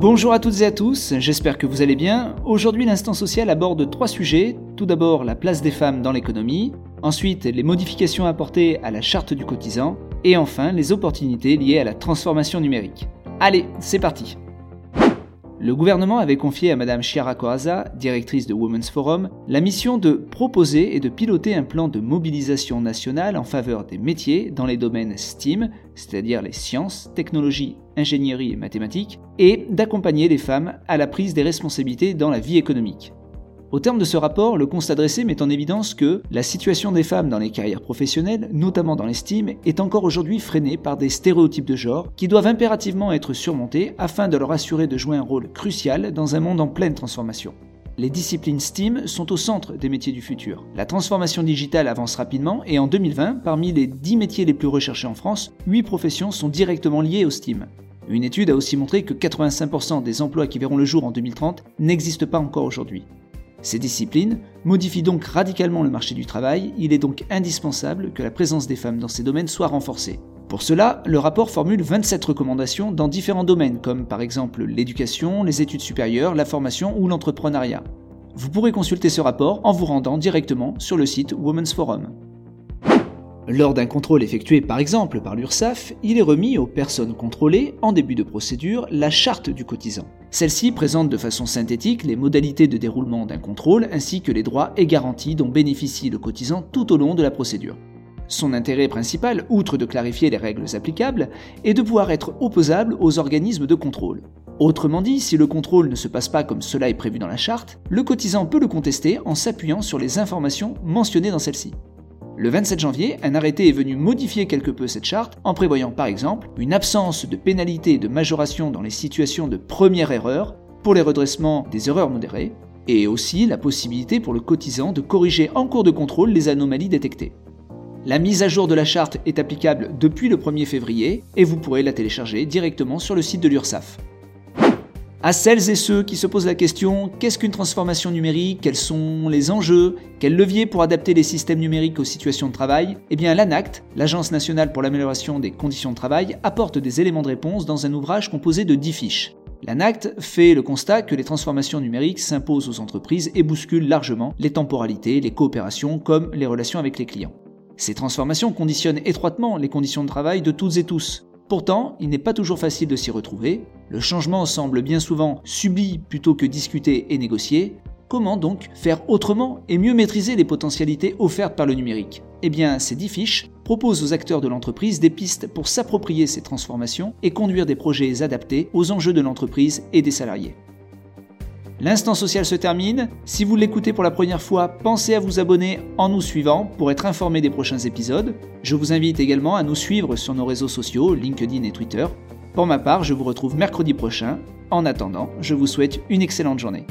Bonjour à toutes et à tous, j'espère que vous allez bien. Aujourd'hui, l'instant social aborde trois sujets. Tout d'abord, la place des femmes dans l'économie, ensuite, les modifications apportées à la charte du cotisant, et enfin, les opportunités liées à la transformation numérique. Allez, c'est parti le gouvernement avait confié à Mme Chiara Coaza, directrice de Women's Forum, la mission de proposer et de piloter un plan de mobilisation nationale en faveur des métiers dans les domaines STEAM, c'est-à-dire les sciences, technologies, ingénierie et mathématiques, et d'accompagner les femmes à la prise des responsabilités dans la vie économique. Au terme de ce rapport, le constat dressé met en évidence que la situation des femmes dans les carrières professionnelles, notamment dans l'estime, est encore aujourd'hui freinée par des stéréotypes de genre qui doivent impérativement être surmontés afin de leur assurer de jouer un rôle crucial dans un monde en pleine transformation. Les disciplines STEAM sont au centre des métiers du futur. La transformation digitale avance rapidement et en 2020, parmi les 10 métiers les plus recherchés en France, 8 professions sont directement liées au STEAM. Une étude a aussi montré que 85% des emplois qui verront le jour en 2030 n'existent pas encore aujourd'hui. Ces disciplines modifient donc radicalement le marché du travail, il est donc indispensable que la présence des femmes dans ces domaines soit renforcée. Pour cela, le rapport formule 27 recommandations dans différents domaines, comme par exemple l'éducation, les études supérieures, la formation ou l'entrepreneuriat. Vous pourrez consulter ce rapport en vous rendant directement sur le site Women's Forum. Lors d'un contrôle effectué par exemple par l'URSSAF, il est remis aux personnes contrôlées, en début de procédure, la charte du cotisant. Celle-ci présente de façon synthétique les modalités de déroulement d'un contrôle ainsi que les droits et garanties dont bénéficie le cotisant tout au long de la procédure. Son intérêt principal, outre de clarifier les règles applicables, est de pouvoir être opposable aux organismes de contrôle. Autrement dit, si le contrôle ne se passe pas comme cela est prévu dans la charte, le cotisant peut le contester en s'appuyant sur les informations mentionnées dans celle-ci. Le 27 janvier, un arrêté est venu modifier quelque peu cette charte en prévoyant par exemple une absence de pénalité et de majoration dans les situations de première erreur pour les redressements des erreurs modérées, et aussi la possibilité pour le cotisant de corriger en cours de contrôle les anomalies détectées. La mise à jour de la charte est applicable depuis le 1er février et vous pourrez la télécharger directement sur le site de l'URSSAF. À celles et ceux qui se posent la question qu'est-ce qu'une transformation numérique? Quels sont les enjeux? Quels leviers pour adapter les systèmes numériques aux situations de travail? Eh bien, l'ANACT, l'Agence nationale pour l'amélioration des conditions de travail, apporte des éléments de réponse dans un ouvrage composé de 10 fiches. L'ANACT fait le constat que les transformations numériques s'imposent aux entreprises et bousculent largement les temporalités, les coopérations comme les relations avec les clients. Ces transformations conditionnent étroitement les conditions de travail de toutes et tous, Pourtant, il n'est pas toujours facile de s'y retrouver. Le changement semble bien souvent subi plutôt que discuté et négocié. Comment donc faire autrement et mieux maîtriser les potentialités offertes par le numérique? Eh bien, ces 10 fiches proposent aux acteurs de l'entreprise des pistes pour s'approprier ces transformations et conduire des projets adaptés aux enjeux de l'entreprise et des salariés. L'instant social se termine. Si vous l'écoutez pour la première fois, pensez à vous abonner en nous suivant pour être informé des prochains épisodes. Je vous invite également à nous suivre sur nos réseaux sociaux, LinkedIn et Twitter. Pour ma part, je vous retrouve mercredi prochain. En attendant, je vous souhaite une excellente journée.